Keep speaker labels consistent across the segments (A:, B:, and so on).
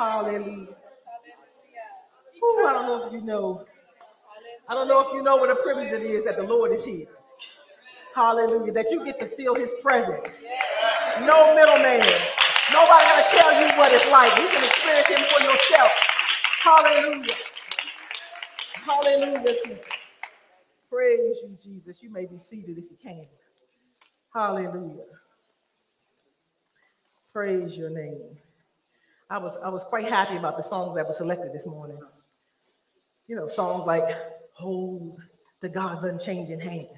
A: Hallelujah. Ooh, I don't know if you know. I don't know if you know what a privilege it is that the Lord is here. Hallelujah. That you get to feel his presence. No middleman. Nobody gonna tell you what it's like. You can experience him for yourself. Hallelujah. Hallelujah, Jesus. Praise you, Jesus. You may be seated if you can. Hallelujah. Praise your name. I was I was quite happy about the songs that were selected this morning. You know, songs like Hold the God's Unchanging Hand.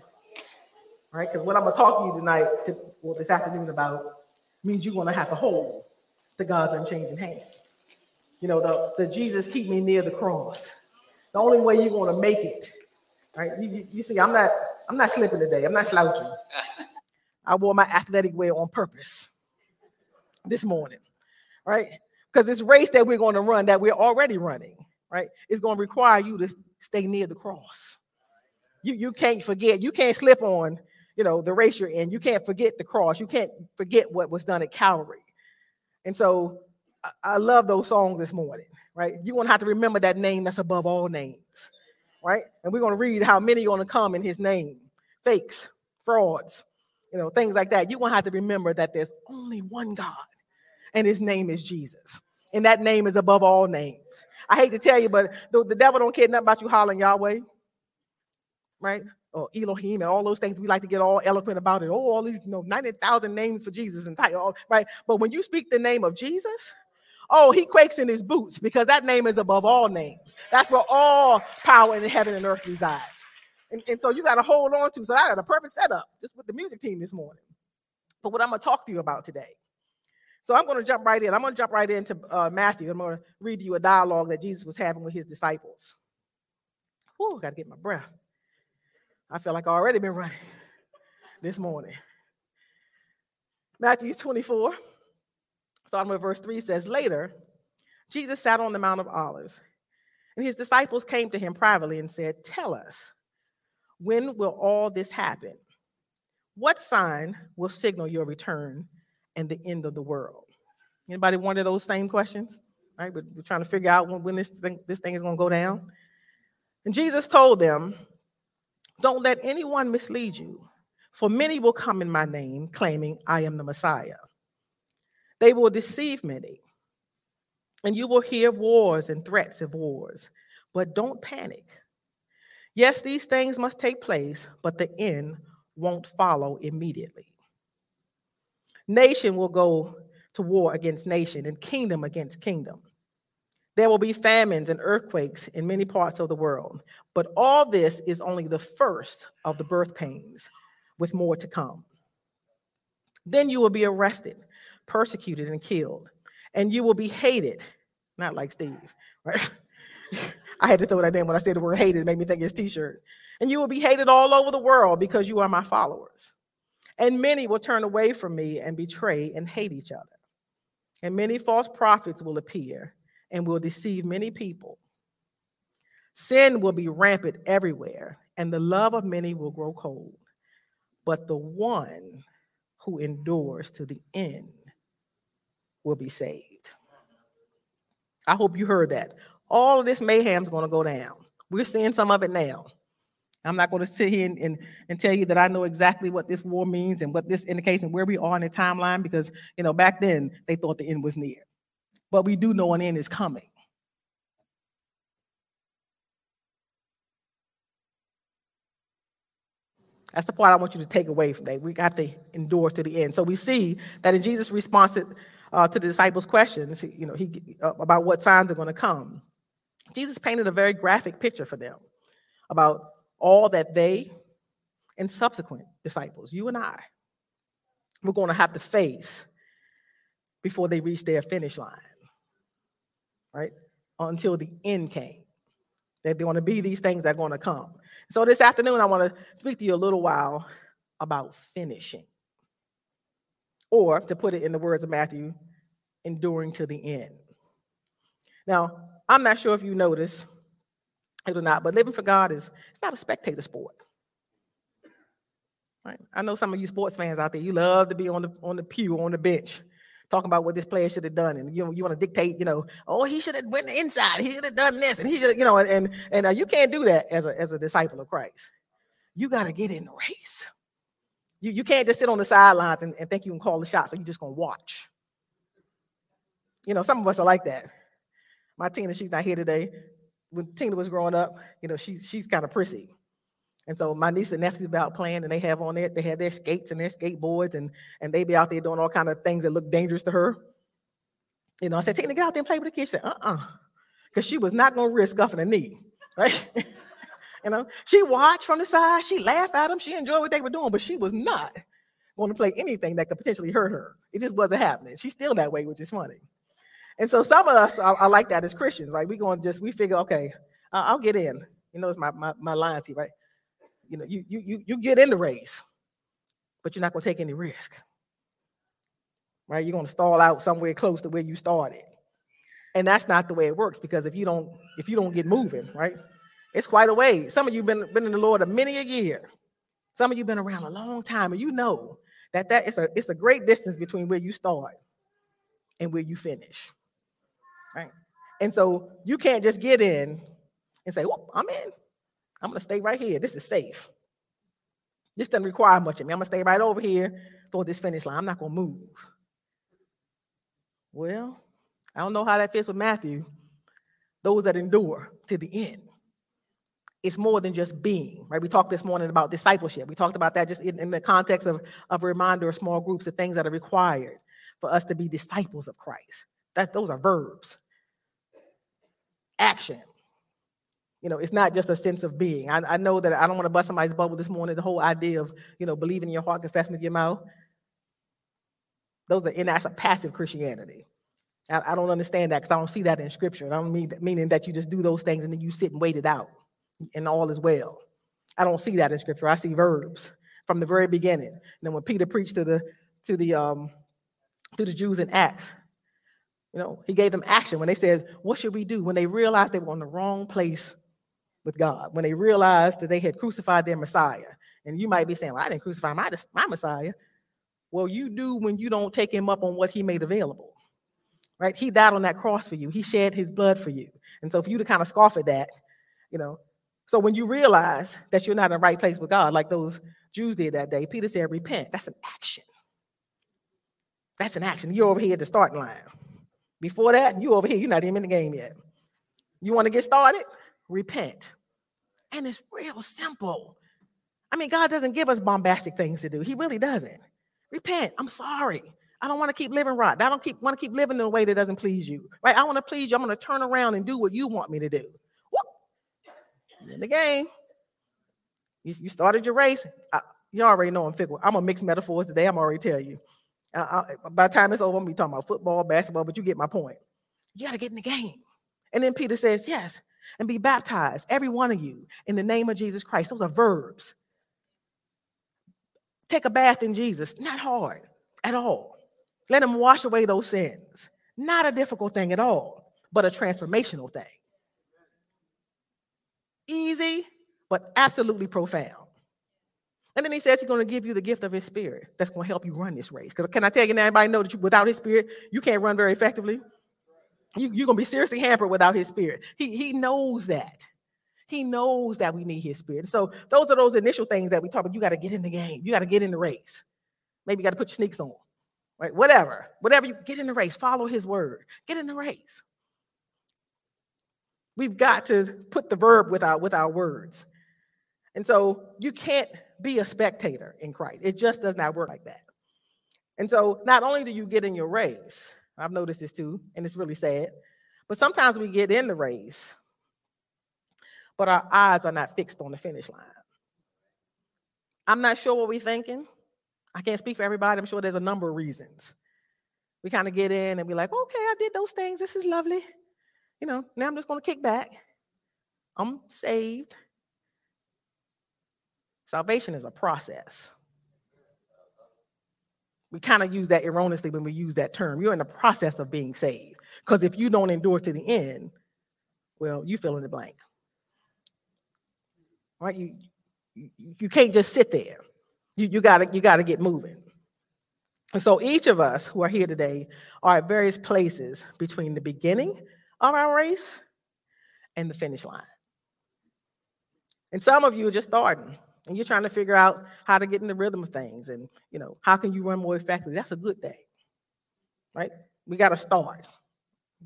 A: Right? Because what I'm gonna talk to you tonight, to, well, this afternoon about means you're gonna have to hold the God's unchanging hand. You know, the, the Jesus keep me near the cross. The only way you're gonna make it, right? You, you, you see, I'm not I'm not slipping today, I'm not slouching. I wore my athletic wear on purpose this morning, right? Because this race that we're going to run, that we're already running, right, is going to require you to stay near the cross. You, you can't forget, you can't slip on, you know, the race you're in. You can't forget the cross. You can't forget what was done at Calvary. And so I, I love those songs this morning, right? You're going to have to remember that name that's above all names, right? And we're going to read how many are going to come in his name fakes, frauds, you know, things like that. You're going to have to remember that there's only one God, and his name is Jesus. And that name is above all names. I hate to tell you, but the, the devil don't care nothing about you hollering Yahweh, right? Or Elohim and all those things. We like to get all eloquent about it. Oh, all these, you know, 90,000 names for Jesus and title, right? But when you speak the name of Jesus, oh, he quakes in his boots because that name is above all names. That's where all power in heaven and earth resides. And, and so you got to hold on to. So I got a perfect setup just with the music team this morning. But what I'm going to talk to you about today. So I'm going to jump right in. I'm going to jump right into uh, Matthew. I'm going to read you a dialogue that Jesus was having with his disciples. Whew, got to get my breath. I feel like I already been running this morning. Matthew 24, starting with verse 3 says, Later, Jesus sat on the Mount of Olives, and his disciples came to him privately and said, Tell us, when will all this happen? What sign will signal your return and the end of the world? Anybody wonder those same questions? Right? We're, we're trying to figure out when, when this thing, this thing is going to go down. And Jesus told them, Don't let anyone mislead you, for many will come in my name, claiming I am the Messiah. They will deceive many, and you will hear of wars and threats of wars, but don't panic. Yes, these things must take place, but the end won't follow immediately. Nation will go to war against nation and kingdom against kingdom. There will be famines and earthquakes in many parts of the world, but all this is only the first of the birth pains, with more to come. Then you will be arrested, persecuted, and killed, and you will be hated, not like Steve, right? I had to throw that in when I said the word hated, it made me think his t-shirt. And you will be hated all over the world because you are my followers. And many will turn away from me and betray and hate each other. And many false prophets will appear and will deceive many people. Sin will be rampant everywhere, and the love of many will grow cold. But the one who endures to the end will be saved. I hope you heard that all of this mayhem is going to go down. We're seeing some of it now. I'm not going to sit here and, and, and, tell you that I know exactly what this war means and what this indicates and where we are in the timeline because, you know, back then they thought the end was near. But we do know an end is coming. That's the part I want you to take away from that. We got to endure to the end. So we see that in Jesus' response to, uh, to the disciples' questions, you know, he uh, about what signs are going to come. Jesus painted a very graphic picture for them about all that they and subsequent disciples, you and I, were going to have to face before they reach their finish line, right? Until the end came. That there are going to be these things that are going to come. So this afternoon, I want to speak to you a little while about finishing. Or to put it in the words of Matthew, enduring to the end. Now, I'm not sure if you notice it or not, but living for God is it's not a spectator sport. Right? I know some of you sports fans out there, you love to be on the on the pew, on the bench, talking about what this player should have done, and you you want to dictate, you know, oh he should have went inside, he should have done this, and he should, you know, and and, and uh, you can't do that as a as a disciple of Christ. You got to get in the race. You you can't just sit on the sidelines and, and think you can call the shots, so you're just gonna watch. You know, some of us are like that. My Tina, she's not here today. When Tina was growing up, you know, she, she's kind of prissy. And so my niece and nephews be out playing, and they have on it, they have their skates and their skateboards, and and they be out there doing all kind of things that look dangerous to her. You know, I said, Tina, get out there and play with the kids. She said, uh-uh. Because she was not gonna risk scuffing a knee, right? you know, she watched from the side, she laughed at them, she enjoyed what they were doing, but she was not going to play anything that could potentially hurt her. It just wasn't happening. She's still that way, which is funny. And so some of us are, are like that as Christians, right? We're going to just we figure, okay, I'll get in. You know, it's my my my lines here, right? You know, you you you you get in the race, but you're not going to take any risk, right? You're going to stall out somewhere close to where you started, and that's not the way it works because if you don't if you don't get moving, right? It's quite a way. Some of you been been in the Lord a many a year. Some of you been around a long time, and you know that that is a it's a great distance between where you start and where you finish right? And so you can't just get in and say, well, I'm in. I'm going to stay right here. This is safe. This doesn't require much of me. I'm going to stay right over here for this finish line. I'm not going to move. Well, I don't know how that fits with Matthew. Those that endure to the end. It's more than just being, right? We talked this morning about discipleship. We talked about that just in, in the context of, of a reminder of small groups of things that are required for us to be disciples of Christ. That those are verbs action. You know, it's not just a sense of being. I, I know that I don't want to bust somebody's bubble this morning. The whole idea of, you know, believing in your heart, confessing with your mouth. Those are, in that's a passive Christianity. I, I don't understand that because I don't see that in scripture. I don't mean meaning that you just do those things and then you sit and wait it out and all is well. I don't see that in scripture. I see verbs from the very beginning. And then when Peter preached to the to the um to the Jews in Acts, you know, he gave them action when they said, What should we do? When they realized they were in the wrong place with God, when they realized that they had crucified their Messiah. And you might be saying, Well, I didn't crucify my, my Messiah. Well, you do when you don't take him up on what he made available. Right? He died on that cross for you, he shed his blood for you. And so, for you to kind of scoff at that, you know, so when you realize that you're not in the right place with God, like those Jews did that day, Peter said, Repent. That's an action. That's an action. You're over here at the starting line. Before that, you over here, you're not even in the game yet. You want to get started? Repent. And it's real simple. I mean, God doesn't give us bombastic things to do. He really doesn't. Repent. I'm sorry. I don't want to keep living right. I don't keep want to keep living in a way that doesn't please you. Right? I want to please you. I'm going to turn around and do what you want me to do. Whoop. in the game. You, you started your race. I, you already know I'm fickle. I'm a mixed metaphors today. I'm already tell you. Uh, by the time it's over, I'm be talking about football, basketball, but you get my point. You got to get in the game. And then Peter says, Yes, and be baptized, every one of you, in the name of Jesus Christ. Those are verbs. Take a bath in Jesus, not hard at all. Let him wash away those sins. Not a difficult thing at all, but a transformational thing. Easy, but absolutely profound. And then he says he's going to give you the gift of his spirit that's going to help you run this race. Because can I tell you, now, everybody know that you, without his spirit, you can't run very effectively. You, you're going to be seriously hampered without his spirit. He, he knows that. He knows that we need his spirit. So those are those initial things that we talk about. You got to get in the game. You got to get in the race. Maybe you got to put your sneaks on. Right? Whatever. Whatever you get in the race. Follow his word. Get in the race. We've got to put the verb with our with our words. And so you can't be a spectator in Christ. It just does not work like that. And so not only do you get in your race, I've noticed this too, and it's really sad, but sometimes we get in the race, but our eyes are not fixed on the finish line. I'm not sure what we're thinking. I can't speak for everybody. I'm sure there's a number of reasons. We kind of get in and be like, okay, I did those things. This is lovely. You know, now I'm just going to kick back. I'm saved. Salvation is a process. We kind of use that erroneously when we use that term. You're in the process of being saved. Because if you don't endure to the end, well, you fill in the blank. Right? You, you, you can't just sit there. You, you gotta you gotta get moving. And so each of us who are here today are at various places between the beginning of our race and the finish line. And some of you are just starting and you're trying to figure out how to get in the rhythm of things and you know how can you run more effectively. That's a good thing. Right? We got to start.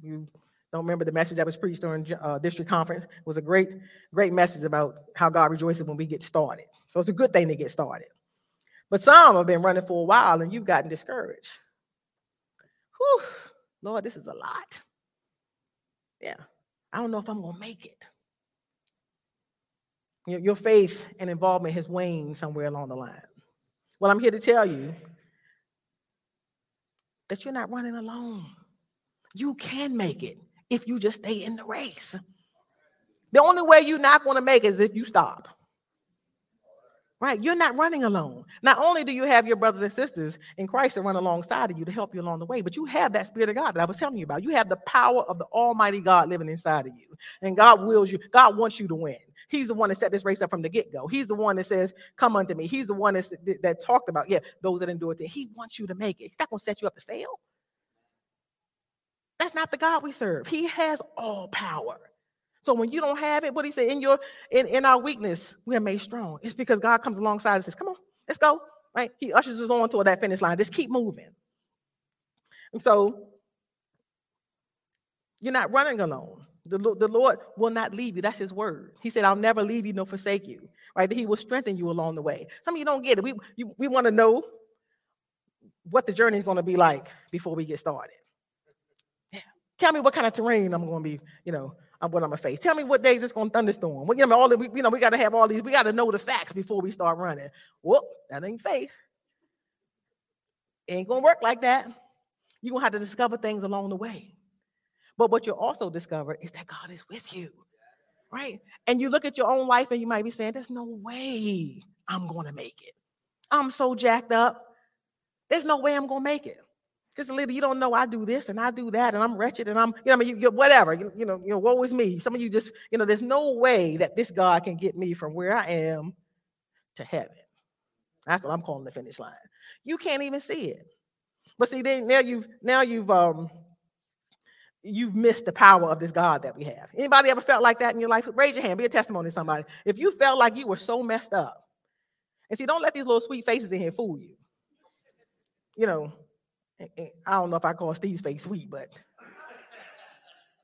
A: You don't remember the message that was preached during uh, district conference. It was a great, great message about how God rejoices when we get started. So it's a good thing to get started. But some have been running for a while and you've gotten discouraged. Whew, Lord, this is a lot. Yeah, I don't know if I'm to make it. Your, faith and involvement has waned somewhere along the line. Well, I'm here to tell you that you're not running alone. You can make it if you just stay in the race. The only way you're not going to make it is if you stop. Right? You're not running alone. Not only do you have your brothers and sisters in Christ to run alongside of you to help you along the way, but you have that Spirit of God that I was telling you about. You have the power of the Almighty God living inside of you. And God wills you, God wants you to win. He's the one that set this race up from the get go. He's the one that says, Come unto me. He's the one that, that talked about, yeah, those that endure it. He wants you to make it. He's not going to set you up to fail. That's not the God we serve. He has all power. So when you don't have it, what he said, in your in, in our weakness, we are made strong. It's because God comes alongside and says, Come on, let's go. Right? He ushers us on toward that finish line. Just keep moving. And so you're not running alone. The, the Lord will not leave you. That's his word. He said, I'll never leave you nor forsake you. Right? That he will strengthen you along the way. Some of you don't get it. We, you, we want to know what the journey is going to be like before we get started. Yeah. Tell me what kind of terrain I'm going to be, you know, I'm what I'm gonna face. Tell me what days it's gonna thunderstorm. We, you know, all the, we, you know, we gotta have all these, we gotta know the facts before we start running. Whoop, that ain't faith. It ain't gonna work like that. You're gonna have to discover things along the way. But what you'll also discover is that God is with you, right? And you look at your own life and you might be saying, There's no way I'm gonna make it. I'm so jacked up. There's no way I'm gonna make it. Because little you don't know I do this and I do that and I'm wretched and I'm, you know, I mean, you, whatever, you, you know, you know, woe is me. Some of you just, you know, there's no way that this God can get me from where I am to heaven. That's what I'm calling the finish line. You can't even see it. But see, then now you've now you've um you've missed the power of this God that we have. Anybody ever felt like that in your life? Raise your hand, be a testimony to somebody. If you felt like you were so messed up, and see, don't let these little sweet faces in here fool you. You know, I don't know if I call Steve's face sweet, but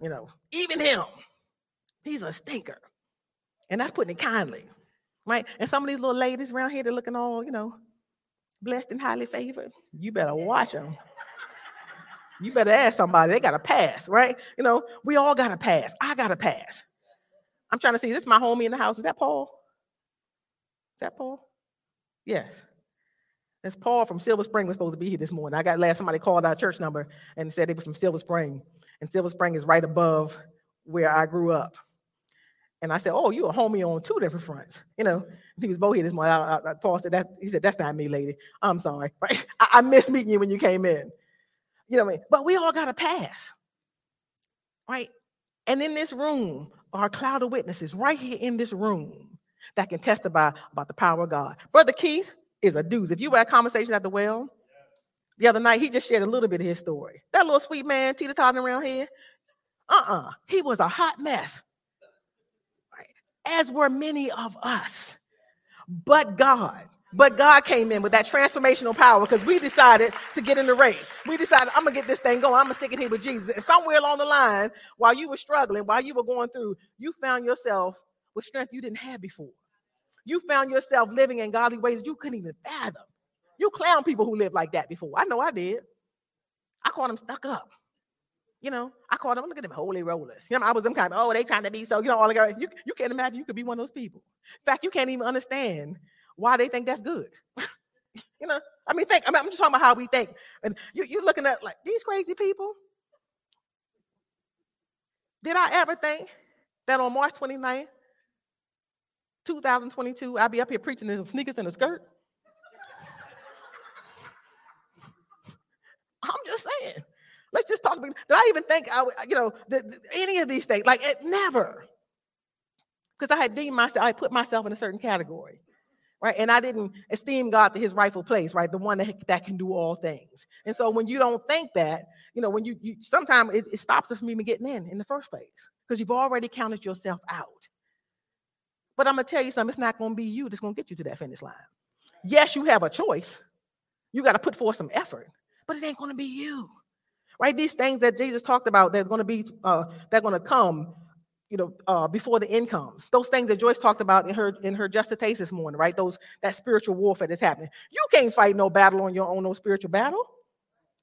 A: you know, even him, he's a stinker. And that's putting it kindly, right? And some of these little ladies around here, they're looking all, you know, blessed and highly favored. You better watch them. You better ask somebody. They got to pass, right? You know, we all got to pass. I got to pass. I'm trying to see. This is my homie in the house. Is that Paul? Is that Paul? Yes. That's Paul from Silver Spring was supposed to be here this morning. I got last somebody called our church number and said they were from Silver Spring. And Silver Spring is right above where I grew up. And I said, Oh, you a homie on two different fronts. You know, he was both here this morning. I, I, Paul said that he said, That's not me, lady. I'm sorry. Right? I, I missed meeting you when you came in. You know what I mean? But we all got a pass. Right? And in this room are a cloud of witnesses right here in this room that can testify about the power of God. Brother Keith, is a deuce. If you were at conversation at the well the other night, he just shared a little bit of his story. That little sweet man, teeter tottering around here, uh-uh, he was a hot mess. As were many of us. But God, but God came in with that transformational power because we decided to get in the race. We decided, I'm gonna get this thing going. I'm gonna stick it here with Jesus. And somewhere along the line, while you were struggling, while you were going through, you found yourself with strength you didn't have before. You found yourself living in godly ways you couldn't even fathom. You clown people who live like that before. I know I did. I called them stuck up. You know, I called them, look at them holy rollers. You know, I was them kind of, oh, they trying to be so, you know, all the guys. You, you can't imagine you could be one of those people. In fact, you can't even understand why they think that's good. you know, I mean, think, I mean, I'm just talking about how we think. And you, you're looking at like these crazy people. Did I ever think that on March 29th, 2022, I'll be up here preaching in some sneakers and a skirt. I'm just saying. Let's just talk about. Did I even think I you know, the, any of these things? Like it never. Because I had deemed myself, I put myself in a certain category. right? And I didn't esteem God to his rightful place, right? The one that, that can do all things. And so when you don't think that, you know, when you, you sometimes it, it stops us from even getting in in the first place because you've already counted yourself out. But I'm gonna tell you something, it's not gonna be you that's gonna get you to that finish line. Yes, you have a choice. You got to put forth some effort, but it ain't gonna be you. Right? These things that Jesus talked about, they're gonna be uh, they're gonna come you know, uh, before the end comes. Those things that Joyce talked about in her in her just a taste this morning, right? Those that spiritual warfare that's happening. You can't fight no battle on your own, no spiritual battle.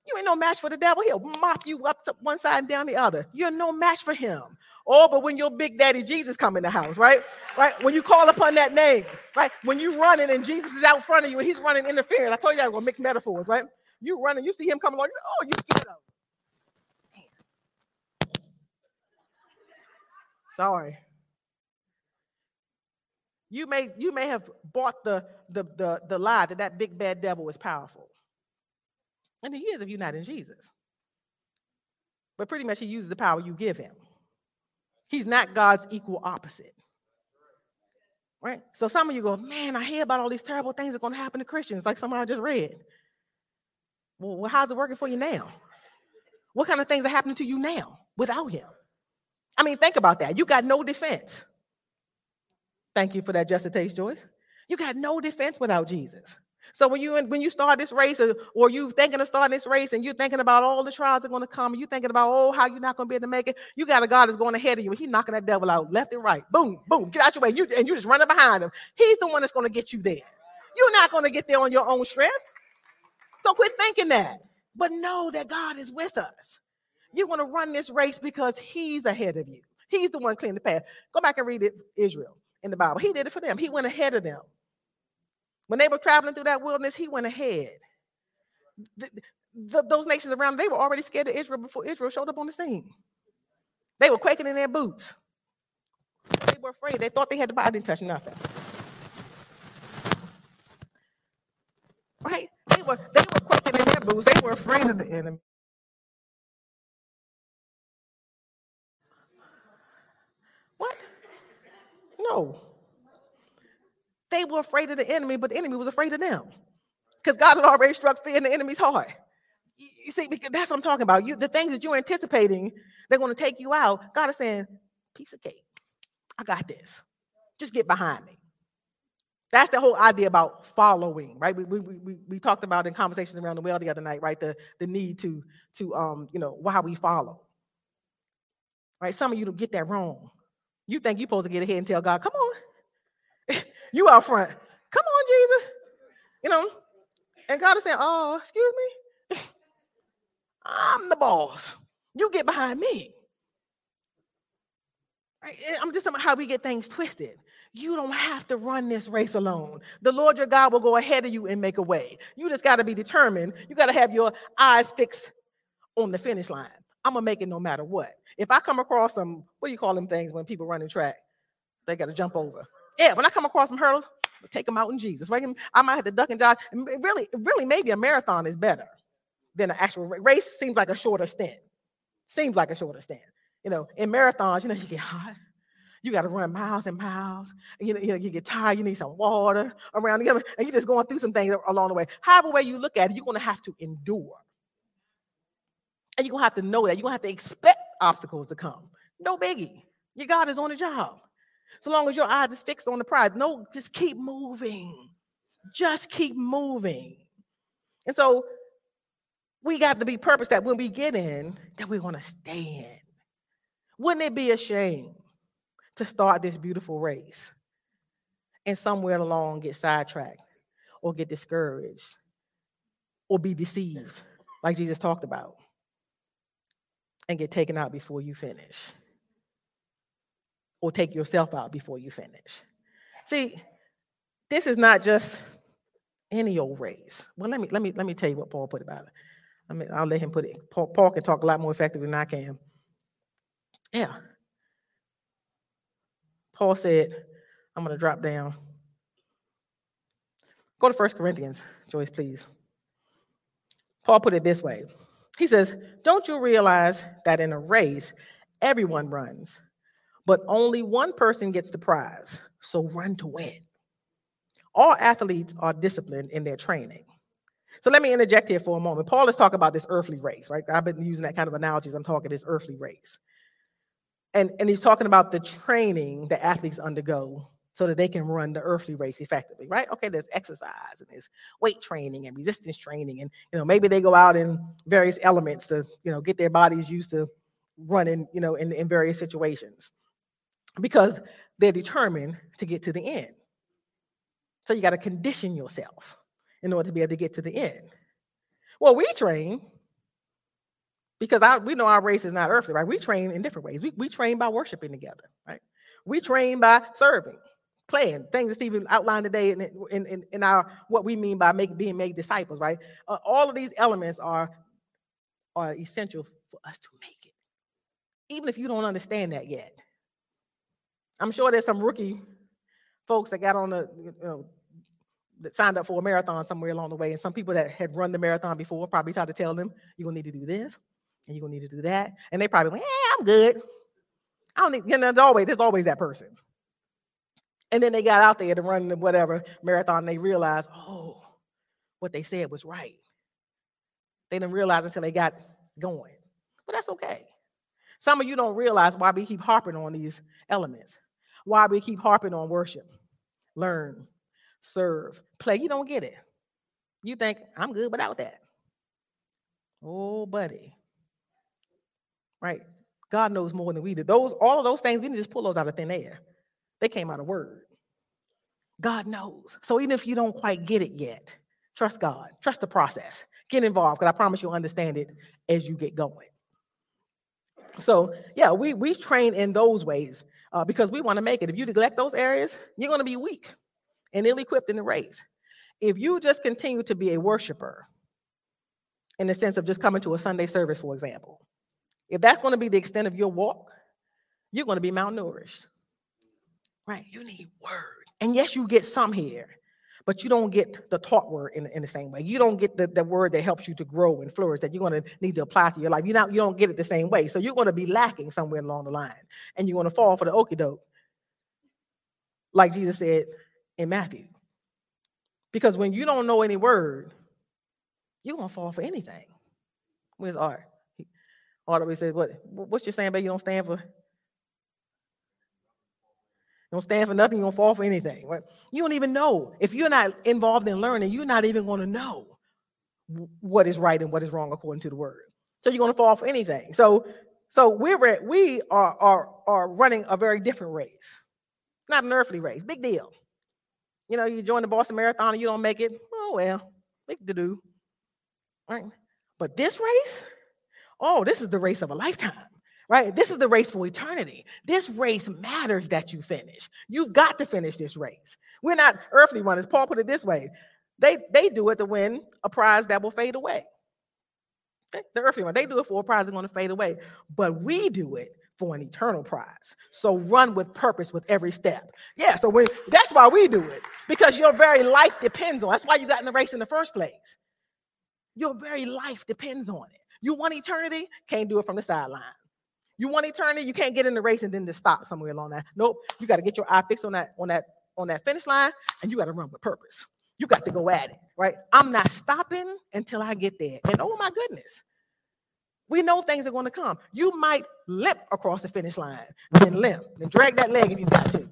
A: You ain't no match for the devil. He'll mop you up to one side and down the other. You're no match for him. Oh, but when your big daddy Jesus come in the house, right? Right? When you call upon that name, right? When you running and Jesus is out front of you and he's running interference. I told you I was gonna mix metaphors, right? You running, you see him coming along, you say, oh, you scared of Sorry. You may you may have bought the the the, the lie that that big bad devil is powerful. And he is if you're not in Jesus. But pretty much he uses the power you give him. He's not God's equal opposite. Right? So some of you go, man, I hear about all these terrible things that are going to happen to Christians, like some I just read. Well, how's it working for you now? What kind of things are happening to you now without him? I mean, think about that. You got no defense. Thank you for that just a taste, Joyce. You got no defense without Jesus. So when you when you start this race, or, or you thinking of starting this race, and you're thinking about all the trials that are going to come, and you're thinking about oh how you're not going to be able to make it, you got a God that's going ahead of you, and He's knocking that devil out left and right. Boom, boom, get out your way. You and you just running behind him. He's the one that's going to get you there. You're not going to get there on your own strength. So quit thinking that, but know that God is with us. You're going to run this race because he's ahead of you. He's the one clearing the path. Go back and read it, Israel in the Bible. He did it for them. He went ahead of them. When they were traveling through that wilderness, he went ahead. The, the, those nations around, they were already scared of Israel before Israel showed up on the scene. They were quaking in their boots. They were afraid. They thought they had to buy. I didn't touch nothing. Right? They were they were quaking in their boots. They were afraid of the enemy. What? No. They were afraid of the enemy, but the enemy was afraid of them. Because God had already struck fear in the enemy's heart. You see, because that's what I'm talking about. You the things that you're anticipating, they're going to take you out. God is saying, piece of cake. I got this. Just get behind me. That's the whole idea about following, right? We, we, we, we talked about in conversations around the well the other night, right? The, the need to, to um, you know, why we follow. Right? Some of you don't get that wrong. You think you're supposed to get ahead and tell God, come on. You out front. Come on, Jesus. You know, and God is saying, oh, excuse me. I'm the boss. You get behind me. I'm just talking about how we get things twisted. You don't have to run this race alone. The Lord your God will go ahead of you and make a way. You just got to be determined. You got to have your eyes fixed on the finish line. I'm gonna make it no matter what. If I come across some, what do you call them things when people running track? They got to jump over. Yeah, when I come across some hurdles, take them out in Jesus. Right? I might have to duck and dodge. Really, really, maybe a marathon is better than an actual race. Seems like a shorter stint. Seems like a shorter stint. You know, in marathons, you know, you get hot. You got to run miles and miles. You know, you know, you get tired. You need some water around the other, and you're just going through some things along the way. However way you look at it, you're going to have to endure. And you're going to have to know that. You're going to have to expect obstacles to come. No biggie. Your God is on the job. So long as your eyes is fixed on the prize. No, just keep moving. Just keep moving. And so we got to be purpose that when we get in, that we're to stay in. Wouldn't it be a shame to start this beautiful race and somewhere along get sidetracked or get discouraged or be deceived, like Jesus talked about? and get taken out before you finish. Or take yourself out before you finish. See, this is not just any old race. Well, let me let me let me tell you what Paul put about it. I mean, I'll let him put it. Paul, Paul can talk a lot more effectively than I can. Yeah. Paul said, I'm going to drop down. Go to First Corinthians, Joyce, please. Paul put it this way he says, Don't you realize that in a race, everyone runs, but only one person gets the prize? So run to win. All athletes are disciplined in their training. So let me interject here for a moment. Paul is talking about this earthly race, right? I've been using that kind of analogies. I'm talking this earthly race. And, and he's talking about the training that athletes undergo so that they can run the earthly race effectively, right? Okay, there's exercise and there's weight training and resistance training, and you know maybe they go out in various elements to you know get their bodies used to running, you know, in, in various situations because they're determined to get to the end. So you got to condition yourself in order to be able to get to the end. Well, we train because I, we know our race is not earthly, right? We train in different ways. We, we train by worshiping together, right? We train by serving, playing things that Stephen outlined today in, in, in, in our what we mean by make, being made disciples, right? Uh, all of these elements are, are essential for us to make it, even if you don't understand that yet. I'm sure there's some rookie folks that got on the, you know, that signed up for a marathon somewhere along the way, and some people that had run the marathon before probably tried to tell them, you're gonna need to do this, and you're gonna need to do that. And they probably went, yeah, I'm good. I don't need, you know, there's always, there's always that person. And then they got out there to run the whatever marathon, they realized, oh, what they said was right. They didn't realize until they got going. But that's okay. Some of you don't realize why we keep harping on these elements, why we keep harping on worship, learn, serve, play. You don't get it. You think, I'm good without that. Oh, buddy. Right? God knows more than we do. Those, all of those things, we didn't just pull those out of thin air. They came out of word. God knows. So even if you don't quite get it yet, trust God. Trust the process. Get involved because I promise you'll understand it as you get going. So yeah, we we train in those ways uh, because we want to make it. If you neglect those areas, you're going to be weak and ill-equipped in the race. If you just continue to be a worshiper, in the sense of just coming to a Sunday service, for example, if that's going to be the extent of your walk, you're going to be malnourished. Right? You need word. And yes, you get some here, but you don't get the taught word in, in the same way. You don't get the, the word that helps you to grow and flourish that you're going to need to apply to your life. You not you don't get it the same way. So you're going to be lacking somewhere along the line, and you're going to fall for the okey doke, like Jesus said in Matthew. Because when you don't know any word, you're going to fall for anything. Where's Art? Art always says, "What? What's your saying? But you don't stand for don't stand for nothing, you don't fall for anything. Right? You don't even know. If you're not involved in learning, you're not even going to know what is right and what is wrong according to the word. So you're going to fall for anything. So so we're at, we are are are running a very different race. Not an earthly race. Big deal. You know, you join the Boston Marathon and you don't make it. Oh well, big to do. Right? But this race, oh, this is the race of a lifetime right? This is the race for eternity. This race matters that you finish. You've got to finish this race. We're not earthly runners. Paul put it this way they, they do it to win a prize that will fade away. The earthly one, they do it for a prize that's going to fade away, but we do it for an eternal prize. So run with purpose with every step. Yeah, so when, that's why we do it because your very life depends on. It. That's why you got in the race in the first place. Your very life depends on it. You want eternity, can't do it from the sideline. You want eternity, you can't get in the race and then just stop somewhere along that. Nope. You got to get your eye fixed on that, on that, on that finish line, and you got to run with purpose. You got to go at it, right? I'm not stopping until I get there. And oh my goodness, we know things are going to come. You might limp across the finish line, then limp, then drag that leg if you got to,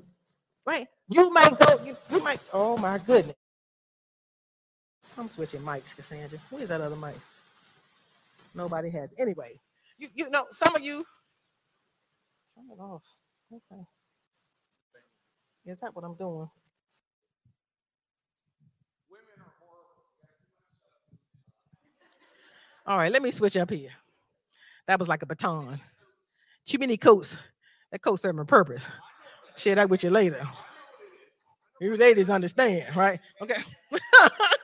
A: right? You might go, you, you might, oh my goodness. I'm switching mics, Cassandra. Where's that other mic? Nobody has. Anyway, you, you know, some of you Turn it off. Okay. Is that what I'm doing? All right, let me switch up here. That was like a baton. Too many coats. That coat served a purpose. Share that with you later. You ladies understand, right? Okay.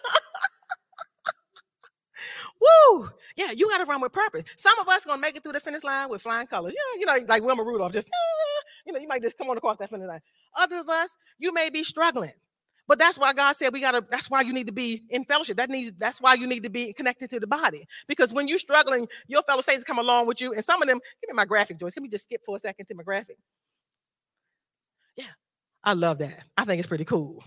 A: Woo! Yeah, you got to run with purpose. Some of us gonna make it through the finish line with flying colors. Yeah, you know, like Wilma Rudolph, just ah, you know, you might just come on across that finish line. Others of us, you may be struggling. But that's why God said we gotta, that's why you need to be in fellowship. That needs that's why you need to be connected to the body. Because when you're struggling, your fellow saints come along with you. And some of them, give me my graphic, Joyce. Can we just skip for a second to my graphic? Yeah, I love that. I think it's pretty cool.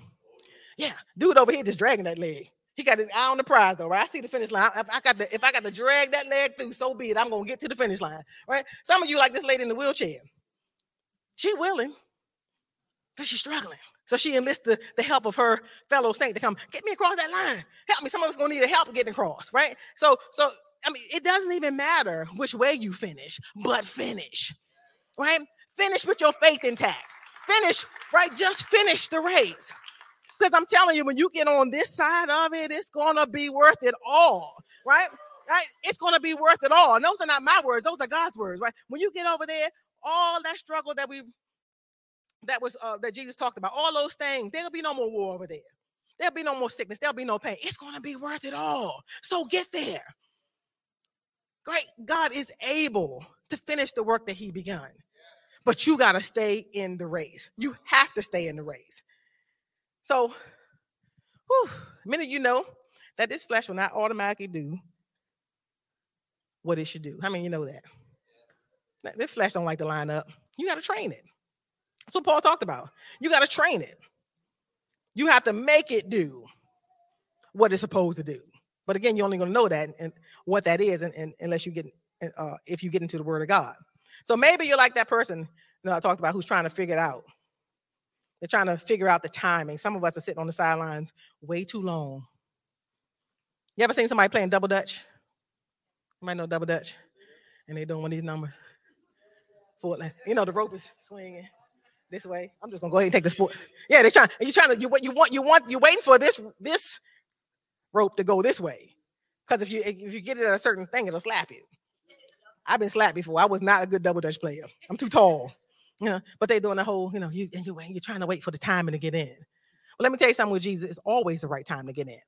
A: Yeah, dude over here just dragging that leg. He got his eye on the prize though, right? I see the finish line. If I got the if I got to drag that leg through, so be it. I'm gonna get to the finish line, right? Some of you like this lady in the wheelchair. She willing, but she's struggling. So she enlists the, the help of her fellow saint to come get me across that line. Help me. Some of us gonna need a help getting across, right? So, so I mean, it doesn't even matter which way you finish, but finish, right? Finish with your faith intact. Finish, right? Just finish the race. Because I'm telling you, when you get on this side of it, it's gonna be worth it all, right? Right? It's gonna be worth it all. And those are not my words, those are God's words, right? When you get over there, all that struggle that we that was uh, that Jesus talked about, all those things, there'll be no more war over there. There'll be no more sickness, there'll be no pain. It's gonna be worth it all. So get there. Great. God is able to finish the work that He begun. But you got to stay in the race. You have to stay in the race. So, whew, minute you know that this flesh will not automatically do what it should do. How many you know that? This flesh don't like to line up. You got to train it. That's what Paul talked about. You got to train it. You have to make it do what it's supposed to do. But again, you're only going to know that and what that is, and, and unless you get uh, if you get into the Word of God. So maybe you're like that person you know I talked about who's trying to figure it out. They're trying to figure out the timing. Some of us are sitting on the sidelines way too long. You ever seen somebody playing double dutch? You might know double dutch, and they're doing one of these numbers. For you know the rope is swinging this way. I'm just gonna go ahead and take the sport. Yeah, they're trying. You trying to you what you want you want you waiting for this this rope to go this way, because if you if you get it at a certain thing, it'll slap you. I've been slapped before. I was not a good double dutch player. I'm too tall. You know, but they're doing the whole, you know, you and you you're trying to wait for the timing to get in. Well, let me tell you something with Jesus, it's always the right time to get in.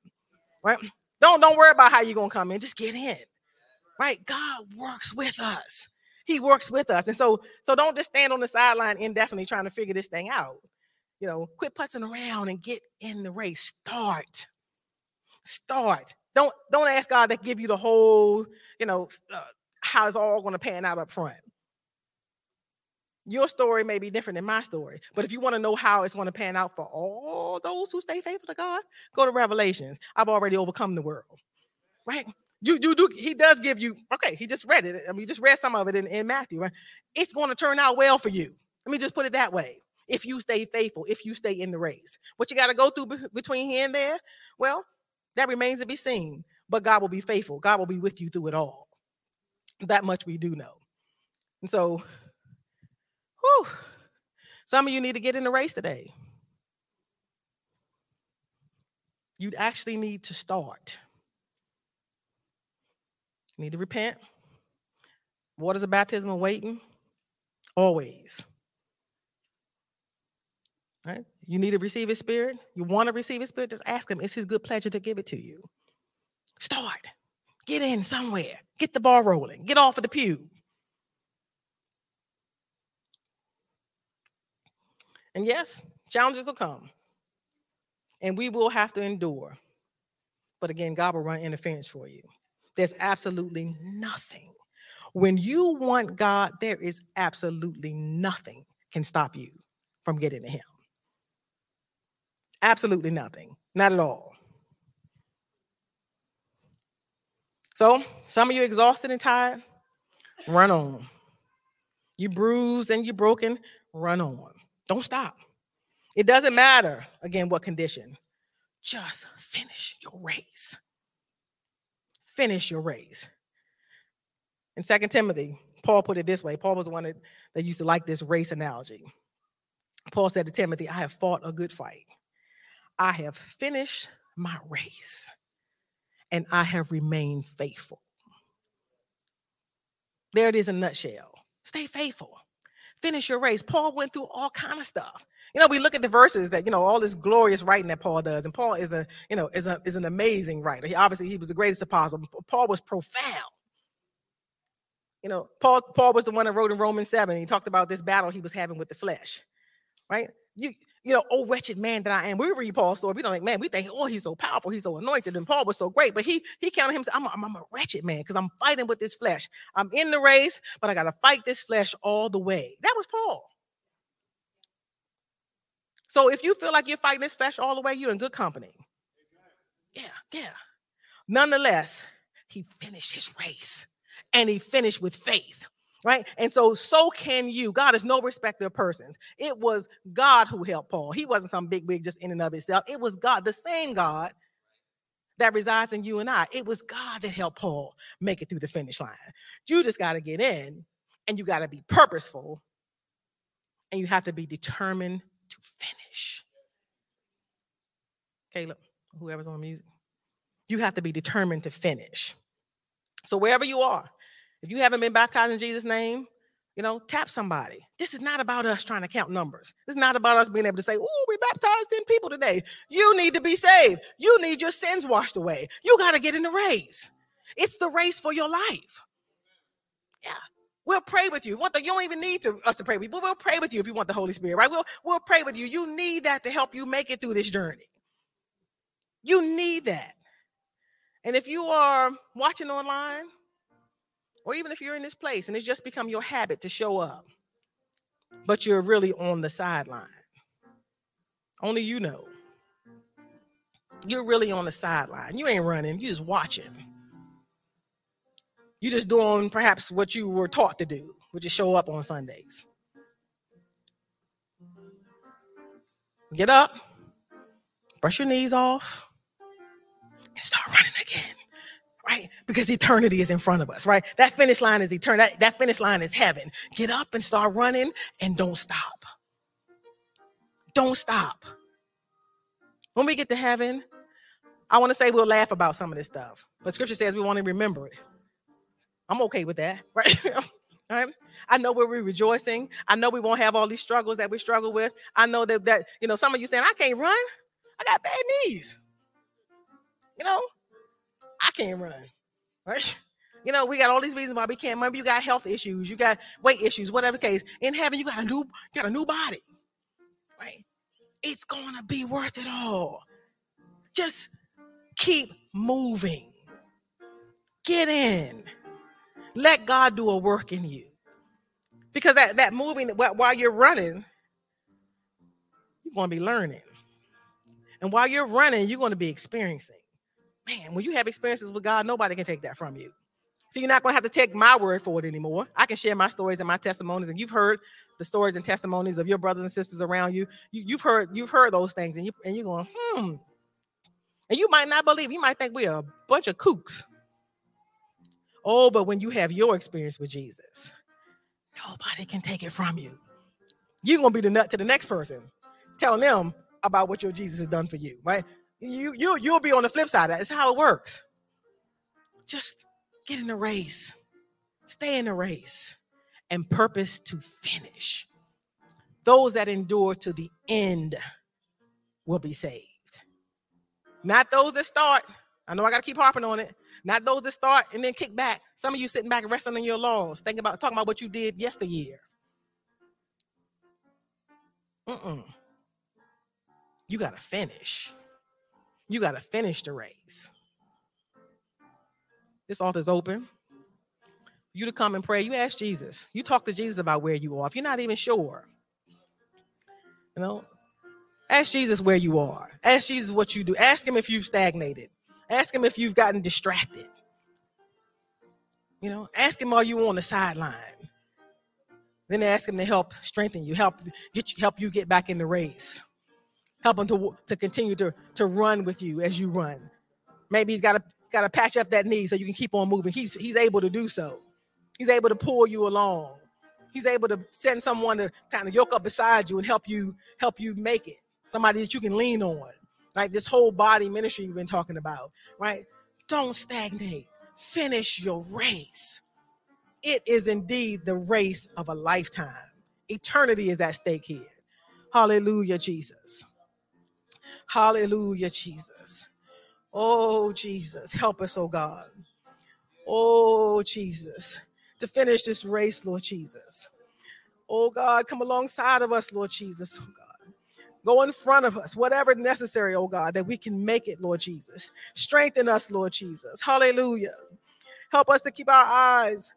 A: Right? Don't don't worry about how you're gonna come in, just get in. Right? God works with us. He works with us. And so, so don't just stand on the sideline indefinitely trying to figure this thing out. You know, quit putzing around and get in the race. Start. Start. Don't don't ask God to give you the whole, you know, uh, how it's all going to pan out up front. Your story may be different than my story, but if you want to know how it's going to pan out for all those who stay faithful to God, go to Revelations. I've already overcome the world, right? You, you do. He does give you. Okay, he just read it. I mean, you just read some of it in, in Matthew. Right? It's going to turn out well for you. Let me just put it that way. If you stay faithful, if you stay in the race, what you got to go through be- between here and there, well, that remains to be seen. But God will be faithful. God will be with you through it all. That much we do know. And so. Some of you need to get in the race today. You actually need to start. You need to repent. Waters of baptism of waiting. Always. Right? You need to receive his spirit. You want to receive his spirit, just ask him. It's his good pleasure to give it to you. Start. Get in somewhere. Get the ball rolling. Get off of the pew. And yes, challenges will come. And we will have to endure. But again, God will run interference for you. There's absolutely nothing. When you want God, there is absolutely nothing can stop you from getting to him. Absolutely nothing. Not at all. So, some of you exhausted and tired, run on. You bruised and you broken, run on. Don't stop. It doesn't matter, again, what condition. Just finish your race. Finish your race. In Second Timothy, Paul put it this way. Paul was the one that, that used to like this race analogy. Paul said to Timothy, I have fought a good fight. I have finished my race and I have remained faithful. There it is in a nutshell. Stay faithful finish your race. Paul went through all kind of stuff. You know, we look at the verses that you know all this glorious writing that Paul does, and Paul is a you know is a is an amazing writer. He obviously he was the greatest apostle. Paul was profound. You know, Paul Paul was the one that wrote in Romans seven. He talked about this battle he was having with the flesh, right? You you know, oh wretched man that I am. We read Paul's story. We don't like, man, we think, oh, he's so powerful, he's so anointed, and Paul was so great. But he he counted himself. I'm a, I'm a wretched man because I'm fighting with this flesh. I'm in the race, but I got to fight this flesh all the way. That was Paul. So if you feel like you're fighting this flesh all the way, you're in good company. Yeah, yeah. Nonetheless, he finished his race and he finished with faith right? And so, so can you. God is no respecter of persons. It was God who helped Paul. He wasn't some big wig just in and of itself. It was God, the same God that resides in you and I. It was God that helped Paul make it through the finish line. You just got to get in and you got to be purposeful and you have to be determined to finish. Caleb, whoever's on music, you have to be determined to finish. So, wherever you are, if you haven't been baptized in Jesus' name, you know, tap somebody. This is not about us trying to count numbers. This is not about us being able to say, oh, we baptized 10 people today. You need to be saved. You need your sins washed away. You got to get in the race. It's the race for your life. Yeah. We'll pray with you. What the, you don't even need to, us to pray with you, but we'll pray with you if you want the Holy Spirit, right? We'll, we'll pray with you. You need that to help you make it through this journey. You need that. And if you are watching online, or even if you're in this place and it's just become your habit to show up, but you're really on the sideline. Only you know. You're really on the sideline. You ain't running, you just watching. You just doing perhaps what you were taught to do, which is show up on Sundays. Get up, brush your knees off, and start running again right? Because eternity is in front of us, right? That finish line is eternal. That, that finish line is heaven. Get up and start running and don't stop. Don't stop. When we get to heaven, I want to say we'll laugh about some of this stuff, but scripture says we want to remember it. I'm okay with that, right? right? I know where we're rejoicing. I know we won't have all these struggles that we struggle with. I know that that you know some of you saying I can't run. I got bad knees. You know, I can't run. Right? You know, we got all these reasons why we can't. Maybe you got health issues, you got weight issues, whatever case. In heaven, you got a new, got a new body. Right? It's gonna be worth it all. Just keep moving. Get in. Let God do a work in you. Because that, that moving while you're running, you're to be learning. And while you're running, you're to be experiencing man, when you have experiences with God, nobody can take that from you. So you're not going to have to take my word for it anymore. I can share my stories and my testimonies, and you've heard the stories and testimonies of your brothers and sisters around you. you have heard you've heard those things, and you and you're going, hmm. And you might not believe. You might think we're a bunch of kooks. Oh, but when you have your experience with Jesus, nobody can take it from you. You're gonna be the nut to the next person, telling them about what your Jesus has done for you, right? You you you'll be on the flip side. That's how it works. Just get in the race, stay in the race, and purpose to finish. Those that endure to the end will be saved. Not those that start. I know I got to keep harping on it. Not those that start and then kick back. Some of you sitting back and resting on your laurels, thinking about talking about what you did yesteryear. Mm-mm. You got to finish. You got to finish the race. This altar's open. You to come and pray. You ask Jesus. You talk to Jesus about where you are. If you're not even sure, you know, ask Jesus where you are. Ask Jesus what you do. Ask him if you've stagnated. Ask him if you've gotten distracted. You know, ask him are you on the sideline. Then ask him to help strengthen you, help get you, help you get back in the race. Help him to, to continue to, to run with you as you run. Maybe he's got to got to patch up that knee so you can keep on moving. He's he's able to do so. He's able to pull you along. He's able to send someone to kind of yoke up beside you and help you help you make it. Somebody that you can lean on. Right? This whole body ministry we've been talking about, right? Don't stagnate. Finish your race. It is indeed the race of a lifetime. Eternity is at stake here. Hallelujah, Jesus. Hallelujah, Jesus. Oh, Jesus, help us, oh God. Oh, Jesus, to finish this race, Lord Jesus. Oh, God, come alongside of us, Lord Jesus, oh God. Go in front of us, whatever necessary, oh God, that we can make it, Lord Jesus. Strengthen us, Lord Jesus. Hallelujah. Help us to keep our eyes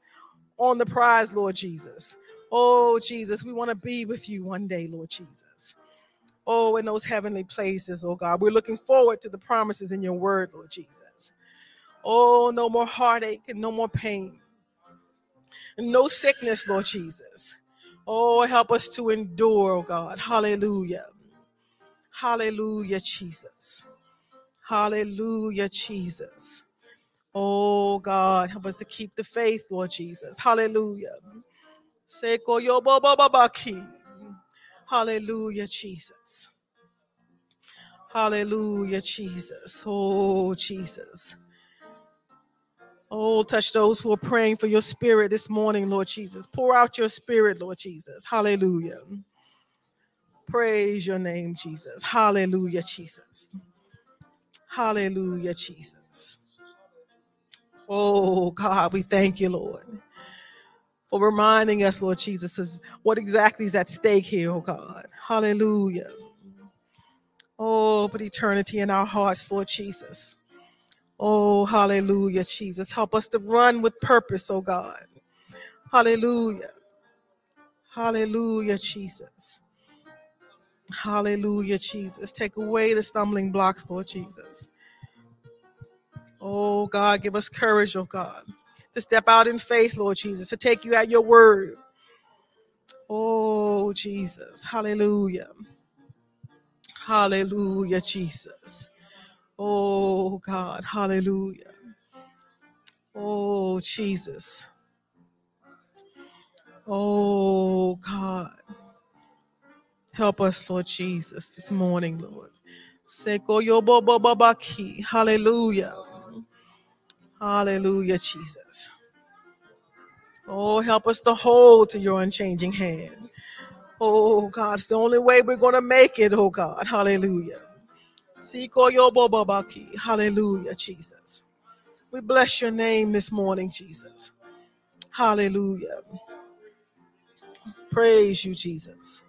A: on the prize, Lord Jesus. Oh, Jesus, we want to be with you one day, Lord Jesus. Oh, in those heavenly places, oh God. We're looking forward to the promises in your word, Lord Jesus. Oh, no more heartache and no more pain. No sickness, Lord Jesus. Oh, help us to endure, oh God. Hallelujah. Hallelujah, Jesus. Hallelujah, Jesus. Oh God, help us to keep the faith, Lord Jesus. Hallelujah. Seko yo ki. Hallelujah, Jesus. Hallelujah, Jesus. Oh, Jesus. Oh, touch those who are praying for your spirit this morning, Lord Jesus. Pour out your spirit, Lord Jesus. Hallelujah. Praise your name, Jesus. Hallelujah, Jesus. Hallelujah, Jesus. Oh, God, we thank you, Lord, for reminding us, Lord Jesus, what exactly is at stake here, oh God. Hallelujah. Oh, but eternity in our hearts, Lord Jesus. Oh, hallelujah, Jesus. Help us to run with purpose, oh God. Hallelujah. Hallelujah, Jesus. Hallelujah, Jesus. Take away the stumbling blocks, Lord Jesus. Oh, God, give us courage, oh God, to step out in faith, Lord Jesus, to take you at your word. Oh, Jesus. Hallelujah. Hallelujah, Jesus. Oh, God. Hallelujah. Oh, Jesus. Oh, God. Help us, Lord Jesus, this morning, Lord. Hallelujah. Hallelujah, Jesus. Oh, help us to hold to your unchanging hand. Oh, God, it's the only way we're going to make it, oh, God. Hallelujah. Hallelujah, Jesus. We bless your name this morning, Jesus. Hallelujah. Praise you, Jesus.